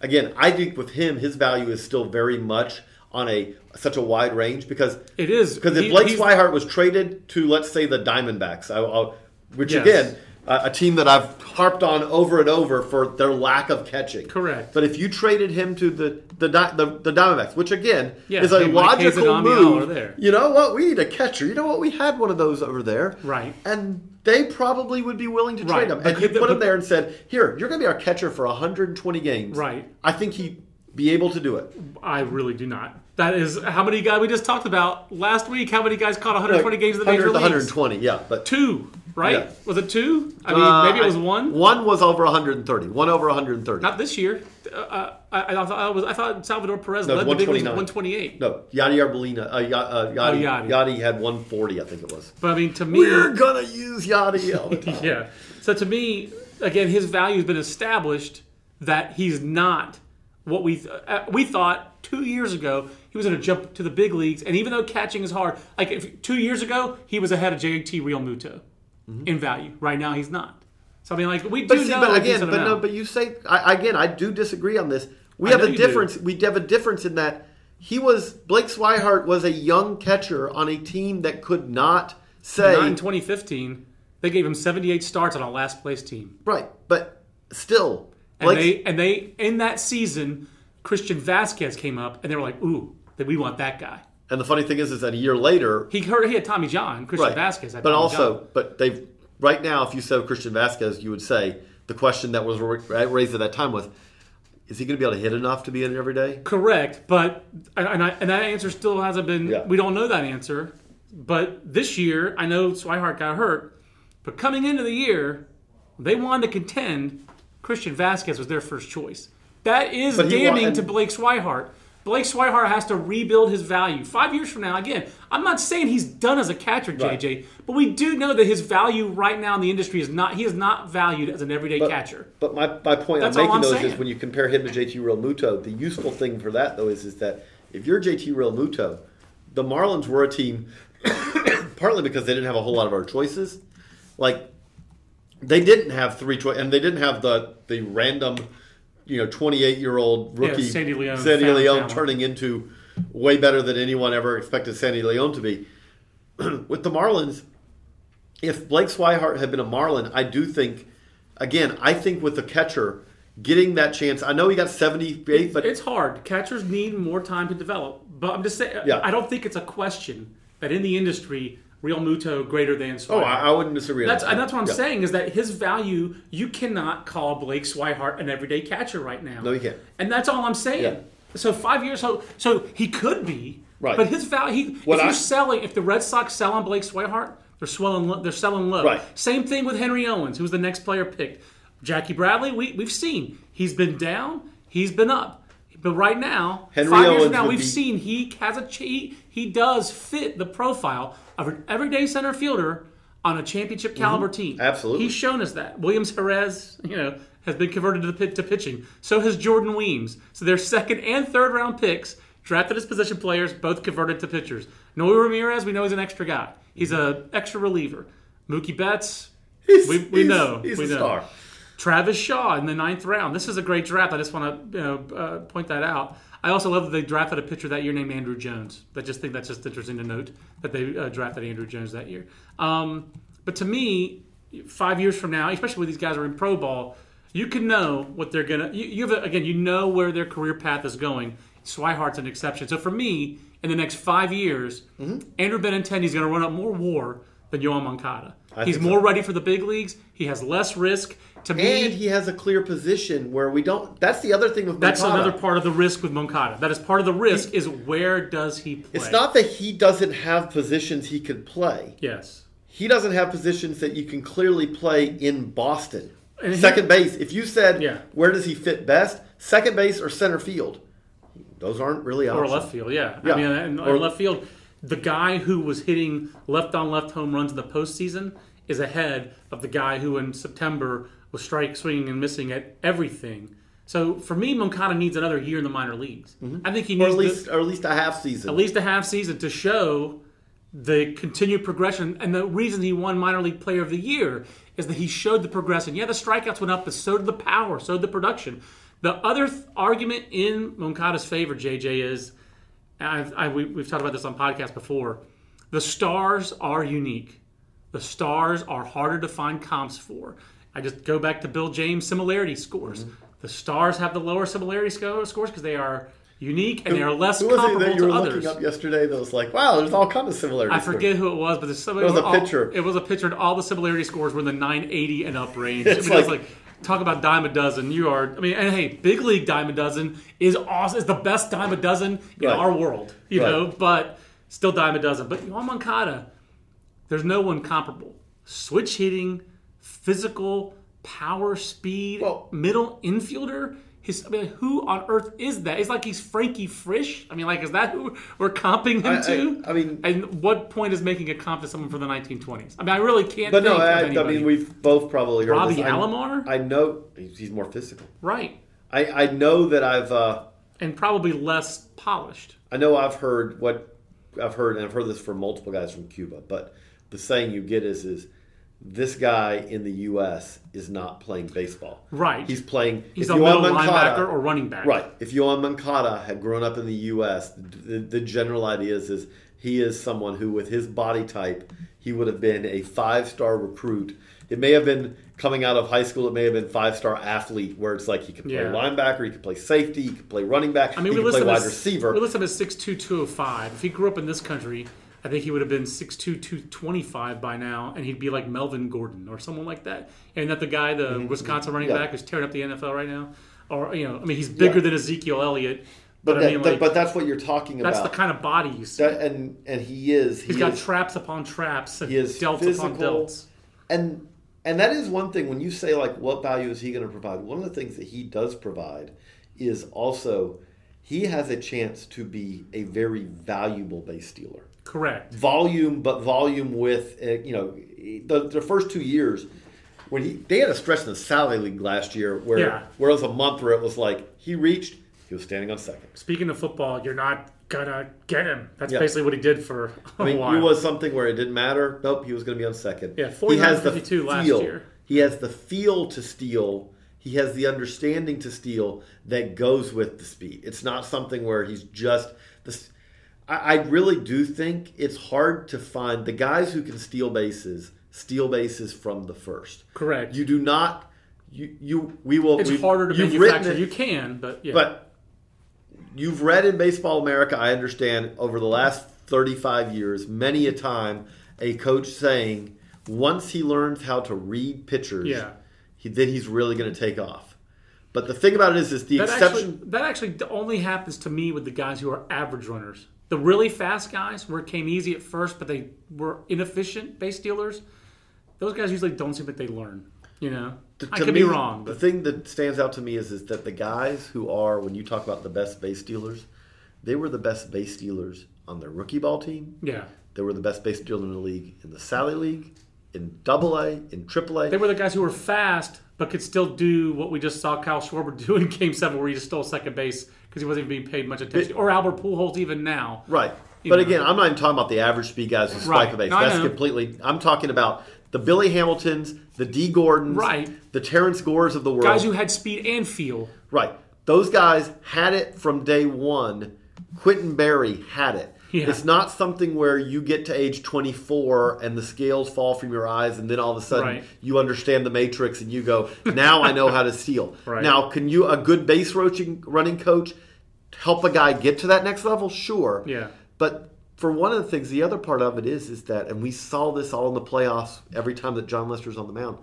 Again, I think with him, his value is still very much on a such a wide range because It is Because if he- Blake Swihart was traded to, let's say, the Diamondbacks, I, I'll, which Yes. again, a, a team that I've harped on over and over for their lack of catching. Correct. But if you traded him to the the the, the Diamondbacks, which again Yeah, is a hey, Mike Hazen logical move, there. you know what? We need a catcher. You know what? We had one of those over there, Right. And they probably would be willing to Right. trade him. And you put him there and said, "Here, you're going to be our catcher for 120 games." Right. I think he'd be able to do it. I really do not. That is how many guys we just talked about last week. How many guys caught 120 games in the major 100 leagues? 120, yeah, but Two, right? Yeah. Was it two? I mean, Uh, maybe it was one. One was over 130. One over 130. Not this year. Uh, uh, I, I, thought, I, was, I thought Salvador Perez No, led the big with 128. no, Yadier Molina, uh, Ya- uh, Yadi, Oh, Yadi. Yadi had 140, I think it was. But I mean, to me, We're gonna use Yadi all the time. yeah. So to me, again, his value has been established that he's not what we th- uh, we thought two years ago he was going to jump to the big leagues. And even though catching is hard, like if, two years ago he was ahead of JT Real Muto in value. Right now he's not. So I mean, like we do But see, know but again, but no, but you say I, again, I do disagree on this. We I have a you do. difference. We have a difference in that he was Blake Swihart was a young catcher on a team that could not say not in 2015. They gave him 78 starts on a last place team. right, but still, And they and they in that season, Christian Vazquez came up and they were like, "Ooh, that we want that guy." And the funny thing is, is that a year later, He heard he had Tommy John, Christian right, Vazquez, but Tommy also, John. but they've right now, if you said Christian Vazquez, you would say the question that was raised at that time was, is he going to be able to hit enough to be in it every day? correct. But and, and, I, and that answer still hasn't been. Yeah. We don't know that answer. But this year, I know Swihart got hurt, but coming into the year, they wanted to contend. Christian Vazquez was their first choice. That is damning wa- to Blake Swihart. Blake Swihart has to rebuild his value. Five years from now, again, I'm not saying he's done as a catcher, Right. JJ, but we do know that his value right now in the industry is not. He is not valued as an everyday But, catcher. But my, my point That's I'm making those is when you compare him to JT Realmuto, the useful thing for that though is is that if you're JT Realmuto, the Marlins were a team partly because they didn't have a whole lot of our choices. Like they didn't have three choice and they didn't have the the random, you know, 28 year old rookie Yeah, Sandy Leon, Sandy found Leon talent. turning into way better than anyone ever expected Sandy Leon to be. With the Marlins, if Blake Swihart had been a Marlin, I do think, again, I think with the catcher getting that chance, I know he got 78, but It's hard. Catchers need more time to develop. But I'm just saying, Yeah. I don't think it's a question that in the industry, Realmuto greater than oh, Swihart. I, I wouldn't disagree. that's that. and that's what I'm Yeah. saying is that his value, you cannot call Blake Swihart an everyday catcher right now. No, you can't. And that's all I'm saying. Yeah. So five years, so so he could be, Right. But his value, he, What if you're selling, if the Red Sox sell on Blake Swihart, they're swelling, they're selling low. Right. Same thing with Henry Owens, who's the next player picked. Jackie Bradley, we, we've seen he's been down, he's been up. But right now, Henry five years Owens from now, we've be- seen he has a he, he does fit the profile of an everyday center fielder on a championship caliber team. Mm-hmm. Absolutely. he's shown us that. Williams Jerez, you know, has been converted to the pit, to pitching. So has Jordan Weems. So their second and third round picks drafted as position players, both converted to pitchers. Noe Ramirez, we know he's an extra guy. He's a extra reliever. Mookie Betts, He's- we, we he's- know. he's we a know. star. Travis Shaw in the ninth round. This is a great draft. I just want to you know, uh, point that out. I also love that they drafted a pitcher that year named Andrew Jones. I just think that's just interesting to note that they uh, drafted Andrew Jones that year. Um, but to me, five years from now, especially when these guys are in pro ball, you can know what they're gonna. You, you have a, again, you know where their career path is going. Swihart's an exception. So for me, in the next five years, Mm-hmm. Andrew Benintendi is going to run up more WAR than Yoan Moncada. I He's think so. more ready for the big leagues. He has less risk. To me, And he has a clear position where we don't. That's the other thing with that's another part of the risk with Moncada. That is part of the risk is where does he play? It's not that he doesn't have positions he could play. Yes. He doesn't have positions that you can clearly play in Boston. And he- second base. If you said Yeah. where does he fit best, second base or center field, those aren't really Or left field, yeah. Yeah. I mean, Or- left field, the guy who was hitting left on left home runs in the postseason is ahead of the guy who in September was strike swinging and missing at everything. So for me, Moncada needs another year in the minor leagues. I think he Mm-hmm. Or needs at least, or at least a half season. at least a half season to show the continued progression. And the reason he won minor league player of the year is that he showed the progression. Yeah, the strikeouts went up, but so did the power, so did the production. The other th- argument in Moncada's favor, JJ, is I've, I, we, we've talked about this on podcasts before. The stars are unique. the stars are harder to find comps for. I just go back to Bill James similarity scores. Mm-hmm. The stars have the lower similarity scores because they are unique and they are less Who was it comparable that you to were others. looking up yesterday that was like, wow, there's all kinds of similarities. I forget who it was, but there's somebody It was a all- pitcher. It was a pitcher, and all the similarity scores were in the 980 and up range. It's it was like- like talk about dime a dozen. You are, I mean, and hey, big league dime a dozen is awesome. Is the best dime a dozen in Right. our world, you Right. know. But still dime a dozen. But Yoan Moncada, there's no one comparable. Switch hitting, physical, power, speed, Well- middle infielder. His, I mean, who on earth is that? It's like he's Frankie Frisch. I mean, like, is that who we're comping him I- I- to? I mean- and what point is making a comp to someone from the 1920s? I mean, I really can't. But no, I, I mean, we've both probably heard Robbie this. I- Alomar? I know he's he's more physical. right, I, I know that I've uh, and probably less polished. I know I've heard what I've heard, and I've heard this from multiple guys from Cuba. But the saying you get is is this guy in the U.S. is not playing baseball. Right. He's playing. He's a middle Moncada- linebacker or running back. Right. If Yoan Moncada had grown up in the U.S., the, the general idea is, is he is someone who, with his body type, he would have been a five-star recruit. It may have been coming out of high school. It may have been five-star athlete, where it's like he could play Yeah. linebacker, he could play safety, he could play running back, I mean, he we can play wide as receiver. We list him as 6'2", 205. If he grew up in this country, I think he would have been 6'2", 225 by now, and he'd be like Melvin Gordon or someone like that. And that the guy, the Wisconsin running Mm-hmm. Yeah. back, who's tearing up the NFL right now, or you know, I mean, he's bigger Yeah. than Ezekiel Elliott. but, But, that, I mean, like, but that's what you're talking about. that's the kind of body you see. That- and and he is. He He's got traps upon traps and he is delts physical. upon delts. and and that is one thing when you say like what value is he going to provide one of the things that he does provide is also he has a chance to be a very valuable base stealer Correct. volume but volume with uh, you know the, the first two years when he they had a stretch in the Sally League last year where Yeah. where it was a month where it was like he reached he was standing on second Speaking of football, you're not gonna get him. That's Yeah. basically what he did for a I mean, while. it was something where it didn't matter. Nope, he was going to be on second. Yeah, he has the 49-52 last feel. year. He has the feel to steal. He has the understanding to steal that goes with the speed. It's not something where he's just this. I, I really do think it's hard to find the guys who can steal bases. Steal bases from the first. Correct. You do not. You you we will. it's harder to manufacture. it- You can, but yeah. but you've read in Baseball America, I understand, over the last 35 years, many a time, a coach saying, once he learns how to read pitchers, Yeah. he, then he's really going to take off. But the thing about it is, is the that exception. actually that actually only happens to me with the guys who are average runners. The really fast guys, where it came easy at first, but they were inefficient base stealers. Those guys usually don't seem like they learn. You know, to- I could me, be wrong, The thing that stands out to me is, is that the guys who are, when you talk about the best base stealers, they were the best base stealers on their rookie ball team. yeah, They were the best base stealers in the league in the Sally League, in Double A, in Triple A. they were the guys who were fast but could still do what we just saw Kyle Schwarber do in Game Seven, where he just stole second base because he wasn't even being paid much attention, or Albert Pujols even now. Right. But know. again, I'm not even talking about the average speed guys spike Right. a base. No, That's completely. I'm talking about the Billy Hamiltons, the D Gordons, Right. the Terrence Gores of the world. Guys who had speed and feel. right. Those guys had it from day one. Quintin Berry had it. Yeah. It's not something where you get to age 24 and the scales fall from your eyes, and then all of a sudden Right. you understand the matrix and you go, "Now I know how to steal." Right. Now, can you a good base roaching running coach help a guy get to that next level? Sure. Yeah. But for one of the things, the other part of it is, is that, and we saw this all in the playoffs every time that Jon Lester's on the mound.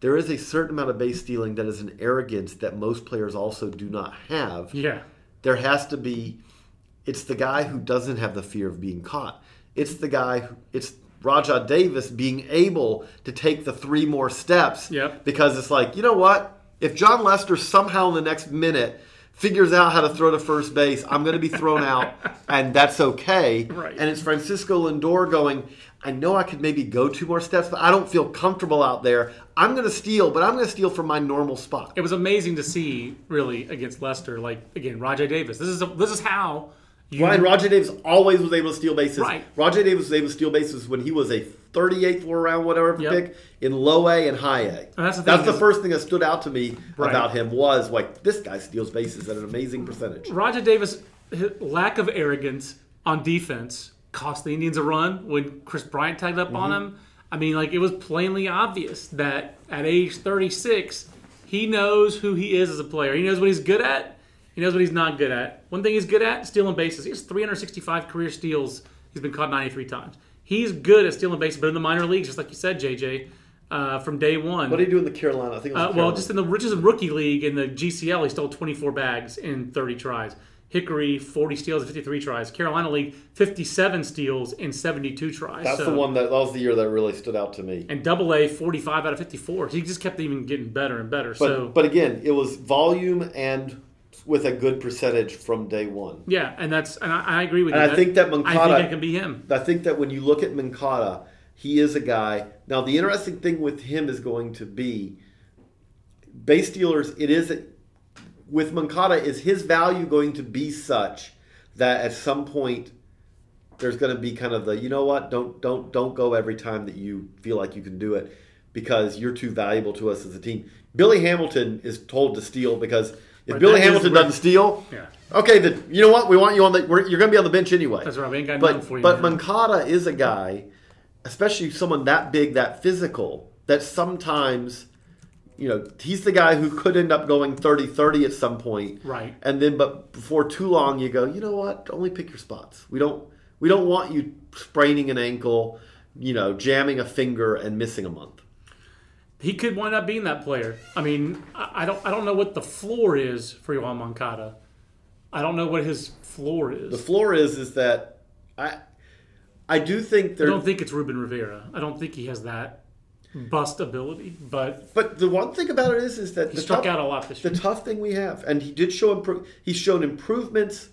There is a certain amount of base stealing that is an arrogance that most players also do not have. Yeah, There has to be. It's the guy who doesn't have the fear of being caught. It's the guy. Who, it's Rajai Davis being able to take the three more steps. Yep. Because it's like, you know what? If Jon Lester somehow in the next minute figures out how to throw to first base, I'm going to be thrown out, and that's okay. Right. And it's Francisco Lindor going. I know I could maybe go two more steps, but I don't feel comfortable out there. I'm going to steal, but I'm going to steal from my normal spot. it was amazing to see really against Lester. Like again, Rajai Davis. This is a, this is how you Ryan Roger Davis always was able to steal bases. Right. Rajai Davis was able to steal bases when he was a 38th floor round, whatever Yep. pick in low A and high A. And that's the thing is- first thing that stood out to me Right. about him was like this guy steals bases at an amazing percentage. Rajai Davis' lack of arrogance on defense cost the Indians a run when Kris Bryant tagged up Mm-hmm. on him. I mean, like it was plainly obvious that at age 36, he knows who he is as a player. He knows what he's good at. He knows what he's not good at. One thing he's good at, stealing bases. He has 365 career steals. He's been caught 93 times. He's good at stealing bases, but in the minor leagues, just like you said, JJ, uh, from day one. What did he do in the Carolina? I think it was Uh, well, just in the just in rookie league in the GCL, he stole 24 bags in 30 tries. Hickory 40 steals in 53 tries. Carolina League 57 steals in 72 tries. That's So- the one that, that was the year that really stood out to me. And Double A 45 out of 54. He just kept even getting better and better. But so but again, it was volume and with a good percentage from day one. yeah, and that's and I, I agree with that. And you. I think that I think it can be him. I think that when you look at Moncada, he is a guy. Now, the interesting thing with him is going to be base dealers. It is with Moncada is his value going to be such that at some point there's going to be kind of the you know what don't don't don't go every time that you feel like you can do it because you're too valuable to us as a team. Billy Hamilton is told to steal because if Right, Billy Hamilton doesn't steal, Yeah. okay, then you know what we want you on the we're, you're going to be on the bench anyway. That's right. We ain't got But for you. but man. Moncada is a guy, especially someone that big, that physical, that sometimes, you know, he's the guy who could end up going 30-30 at some point. Right. And then but before too long you go, you know what? Only pick your spots. We don't we don't want you spraining an ankle, you know, jamming a finger and missing a month. He could wind up being that player. I mean, I, don't I don't know what the floor is for Yoan Moncada. I don't know what his floor is. The floor is is that I I do think there. I don't think it's Ruben Rivera. I don't think he has that bust ability, but but the one thing about it is is that he the struck tough- out a lot this year. the tough thing we have, and he did show impro- he's shown improvements.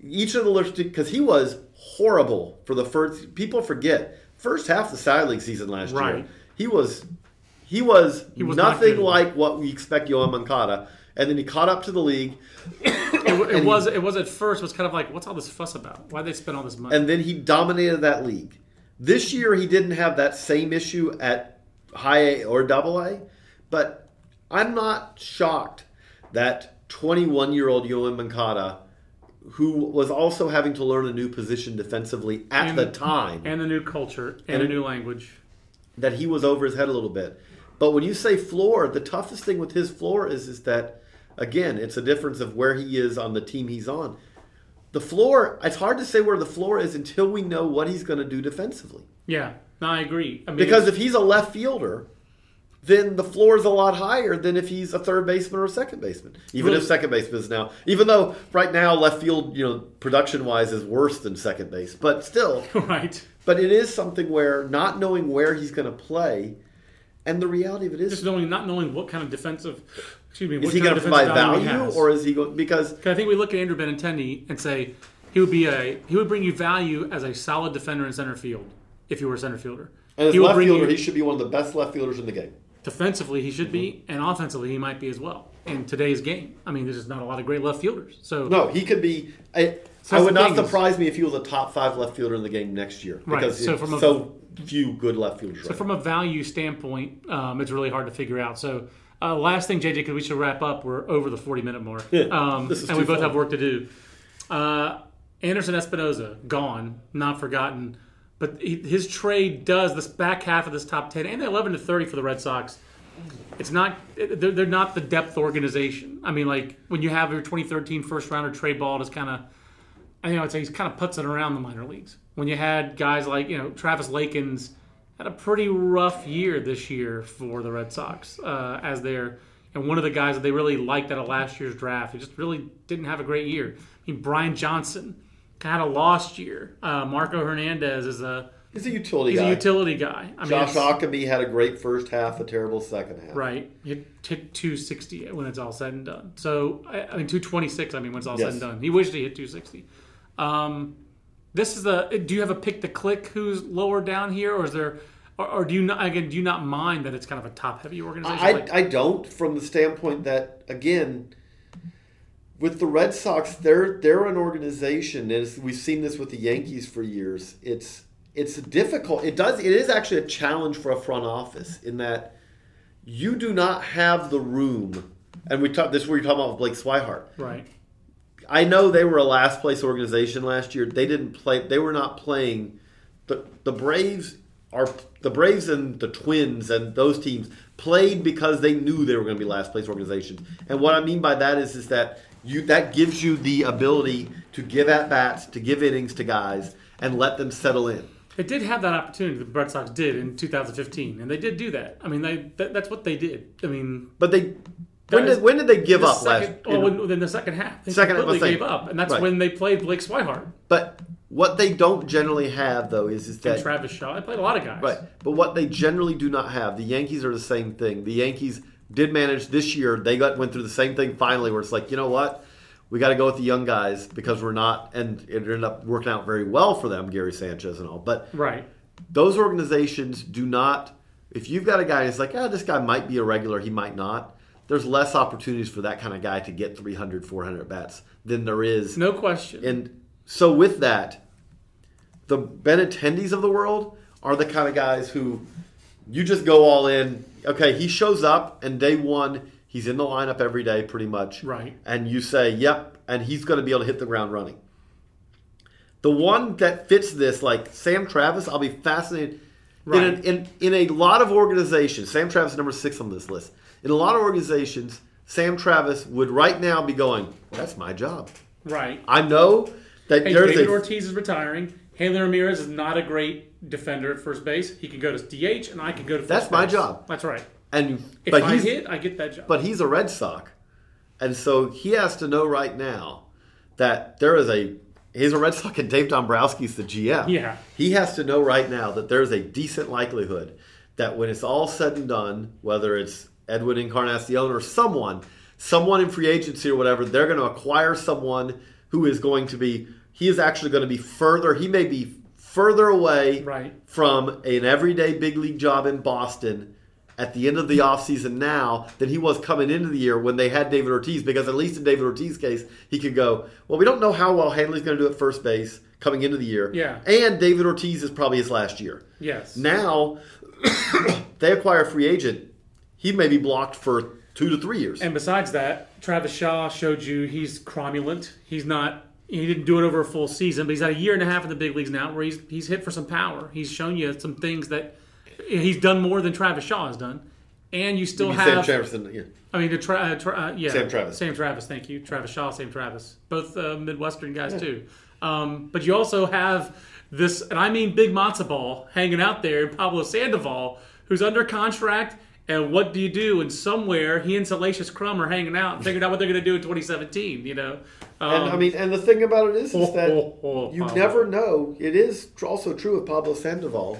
Each of the because he was horrible for the first. People forget first half of the side league season last year. Right. He was he was, He was nothing good. like what we expect Yoan Moncada, and then he caught up to the league, It, it was it was at first was kind of like, what's all this fuss about? Why they spend all this money? and then he dominated that league. This year he didn't have that same issue at high A or double A, but I'm not shocked that 21 year old Yoan Moncada, who was also having to learn a new position defensively at And- the time, and the new culture and, And a new language. that he was over his head a little bit. But when you say floor, the toughest thing with his floor is is that again, it's a difference of where he is on the team he's on. The floor, it's hard to say where the floor is until we know what he's going to do defensively. Yeah, no, I agree. I mean, Because if he's a left fielder, then the floor is a lot higher than if he's a third baseman or a second baseman. Even Really- if second baseman is now, even though right now left field, you know, production wise is worse than second base, but still, right, but it is something where not knowing where he's going to play, and the reality of it is, just knowing not knowing what kind of defensive, excuse me, is what he kind going of to provide value or is he going because? I think we look at Andrew Benintendi and say he would be a he would bring you value as a solid defender in center field if you were a center fielder. and as he left bring fielder, you he should be one of the best left fielders in the game. defensively he should be, mm-hmm. and offensively he might be as well in today's game. I mean, there's just not a lot of great left fielders. So No, he could be. I, So I would not thing is- surprise me if he was a top five left fielder in the game next year Right, because so it's from a- so few good left fielders. So right from a value standpoint, um, it's really hard to figure out. So uh, last thing, JJ, because we should wrap up. We're over the forty minute mark, Yeah, um, and we both fun. have work to do. Uh, Anderson Espinoza gone, not forgotten, but he, his trade does this back half of this top ten and the eleven to thirty for the Red Sox. It's not they're, they're not the depth organization. I mean, like when you have your 2013 first rounder trade ball, just kind of I think I'd say he's kind of puts it around the minor leagues. When you had guys like you know Travis Lakins had a pretty rough year this year for the Red Sox uh, as their and one of the guys that they really liked out of last year's draft. He just really didn't have a great year. I mean Brian Johnson kind of lost year. Uh, Marco Hernandez is a He's a utility he's guy. a utility guy. I mean, Josh Ockimey had a great first half, a terrible second half. Right, hit, hit 260 when it's all said and done. So I, I mean 226. I mean when it's all said and done, he wished he hit 260. Um, this is the. Do you have a pick to click who's lower down here, or is there, or, or do you not again? Do you not mind that it's kind of a top heavy organization? I, Like- I don't from the standpoint that again with the Red Sox they're they're an organization and we've seen this with the Yankees for years it's it's difficult it does it is actually a challenge for a front office in that you do not have the room and we talk this is where you're talking about with Blake Swihart right. I know they were a last place organization last year. They didn't play. They were not playing. The the Braves are the Braves and the Twins and those teams played because they knew they were going to be last place organizations. And what I mean by that is is that you that gives you the ability to give at bats, to give innings to guys, and let them settle in. It did have that opportunity. The Red Sox did in 2015, and they did do that. I mean, they that, that's what they did. I mean, But they when did when did they give the up second, last? well, in the second half, they Second half, gave up, and that's Right. when they played Blake Swihart But what they don't generally have though is is and that Travis Shaw. They played a lot of guys. Right. But what they generally do not have, the Yankees are the same thing. The Yankees did manage this year. They got went through the same thing finally, where it's like, you know what, we got to go with the young guys because we're not, and it ended up working out very well for them, Gary Sanchez and all. But Right. those organizations do not. If you've got a guy who's like, ah, this guy might be a regular, he might not. There's less opportunities for that kind of guy to get 300, 400 bats than there is No question. and so with that, the Benintendis of the world are the kind of guys who you just go all in. Okay, he shows up and day one, he's in the lineup every day pretty much. Right. And you say, yep, and he's going to be able to hit the ground running. The one that fits this, like Sam Travis, I'll be fascinated. Right. In, in, in a lot of organizations, Sam Travis is number six on this list. In a lot of organizations, Sam Travis would right now be going, that's my job. right. I know that Hey, there's David a Ortiz is retiring. Hanley Ramirez is not a great defender at first base. He could go to DH, and I could go to. First That's my job. That's right. and If but I he's hit, I get that job. but he's a Red Sox, and so he has to know right now that there is a he's a Red Sox and Dave Dombrowski's the GM. Yeah. he has to know right now that there is a decent likelihood that when it's all said and done, whether it's Edwin Encarnacion or someone, someone in free agency or whatever, they're going to acquire someone who is going to be he is actually going to be further. He may be further away Right. from an everyday big league job in Boston at the end of the offseason now than he was coming into the year when they had David Ortiz because at least in David Ortiz's case he could go well we don't know how well Hanley's going to do at first base coming into the year Yeah. and David Ortiz is probably his last year yes. now they acquire a free agent he may be blocked for two to three years And besides that, Travis Shaw showed you he's cromulent. He's not. He didn't do it over a full season, but he's had a year and a half in the big leagues now, where he's he's hit for some power. He's shown you some things that he's done more than Travis Shaw has done, and you still You mean Sam have. Jefferson yeah. I mean, the tra- uh, tra- uh, yeah, Sam Travis. Sam Travis. Thank you, Travis Shaw, Sam Travis, both uh, Midwestern guys too. Um, but you also have this, and I mean big matzo ball hanging out there, Pablo Sandoval, who's under contract. And what do you do? And somewhere he and Salacious Crumb are hanging out and figuring out what they're going to do in 2017. You know, um, And I mean, and the thing about it is, is that Oh, oh, you Pablo. never know. It is also true of Pablo Sandoval,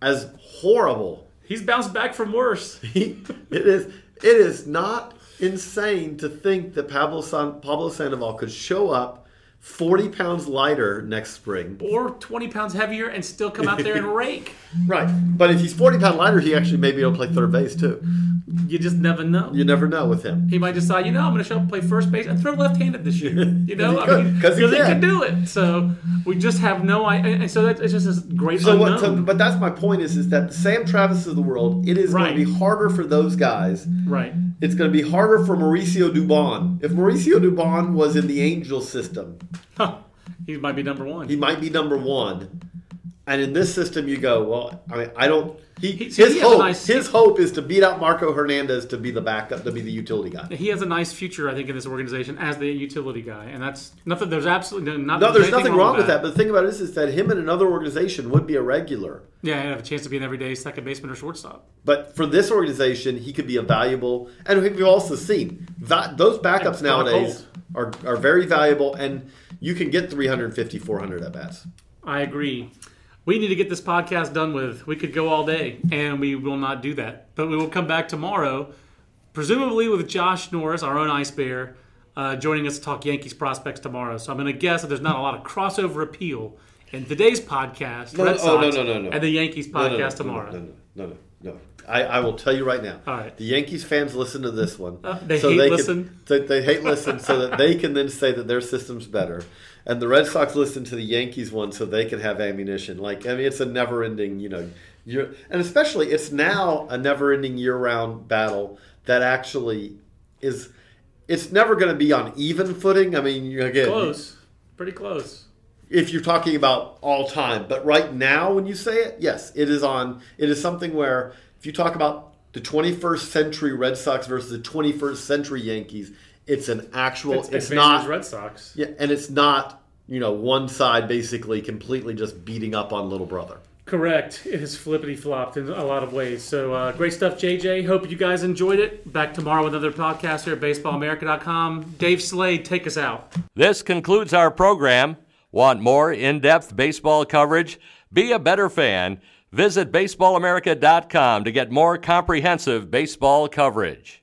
as horrible he's bounced back from worse. he, it is. It is not insane to think that Pablo San, Pablo Sandoval could show up forty pounds lighter next spring. Or 20 pounds heavier and still come out there and rake. Right, but if he's forty pound lighter, he actually may be able to play third base too. You just never know. You never know with him. He might decide, you know, I'm going to show up and play first base and throw left-handed this year. You know, I mean, 'cause he because he can. do it. So we just have no idea. And so that's it's just this great So unknown. what? So, but that's my point is, is that the Sam Travis of the world, it is Right. going to be harder for those guys. right. It's going to be harder for Mauricio Dubon. If Mauricio Dubon was in the Angel system, Huh. He might be number one. he might be number one. And in this system, you go, well, I mean, I don't. He, He- his he hope, nice- his hope is to beat out Marco Hernandez to be the backup, to be the utility guy. he has a nice future, I think, in this organization as the utility guy, and that's nothing. There's absolutely no, not, No, there's nothing wrong with that. But the thing about it is, is that him in another organization would be a regular. yeah, he'd have a chance to be an everyday second baseman or shortstop. But for this organization, he could be a valuable. And we've also seen that those backups And nowadays are, are very valuable, and you can get 350, 400 at bats. I agree. We need to get this podcast done with. We could go all day, and we will not do that. But we will come back tomorrow, presumably with Josh Norris, our own ice bear, uh, joining us to talk Yankees prospects tomorrow. So I'm going to guess that there's not a lot of crossover appeal in today's podcast, No, Red no, oh, no, Sox, no, no, no. and the Yankees No, no, no, podcast tomorrow. No, no, no, no, no. I, I will tell you right now. All right. The Yankees fans listen to this one. Uh, they hate can- listen? they, they hate listen so that they can then say that their system's better. And the Red Sox listen to the Yankees one so they can have ammunition. Like I mean, it's a never-ending, you know, year, and especially it's now a never-ending year-round battle that actually is. It's never going to be on even footing. I mean, again, Close, pretty close. if you're talking about all time. But right now, when you say it, yes, it is on. It is something where if you talk about the 21st century Red Sox versus the 21st century Yankees, it's an actual. It's, It's, not. Red Sox. Yeah, and it's not. You know, one side basically completely just beating up on little brother. Correct. It has flippity flopped in a lot of ways. So uh, great stuff, JJ. Hope you guys enjoyed it. Back tomorrow with another podcast here at BaseballAmerica.com. Dave Slade, take us out. This concludes our program. Want more in depth baseball coverage? Be a better fan. Visit BaseballAmerica.com to get more comprehensive baseball coverage.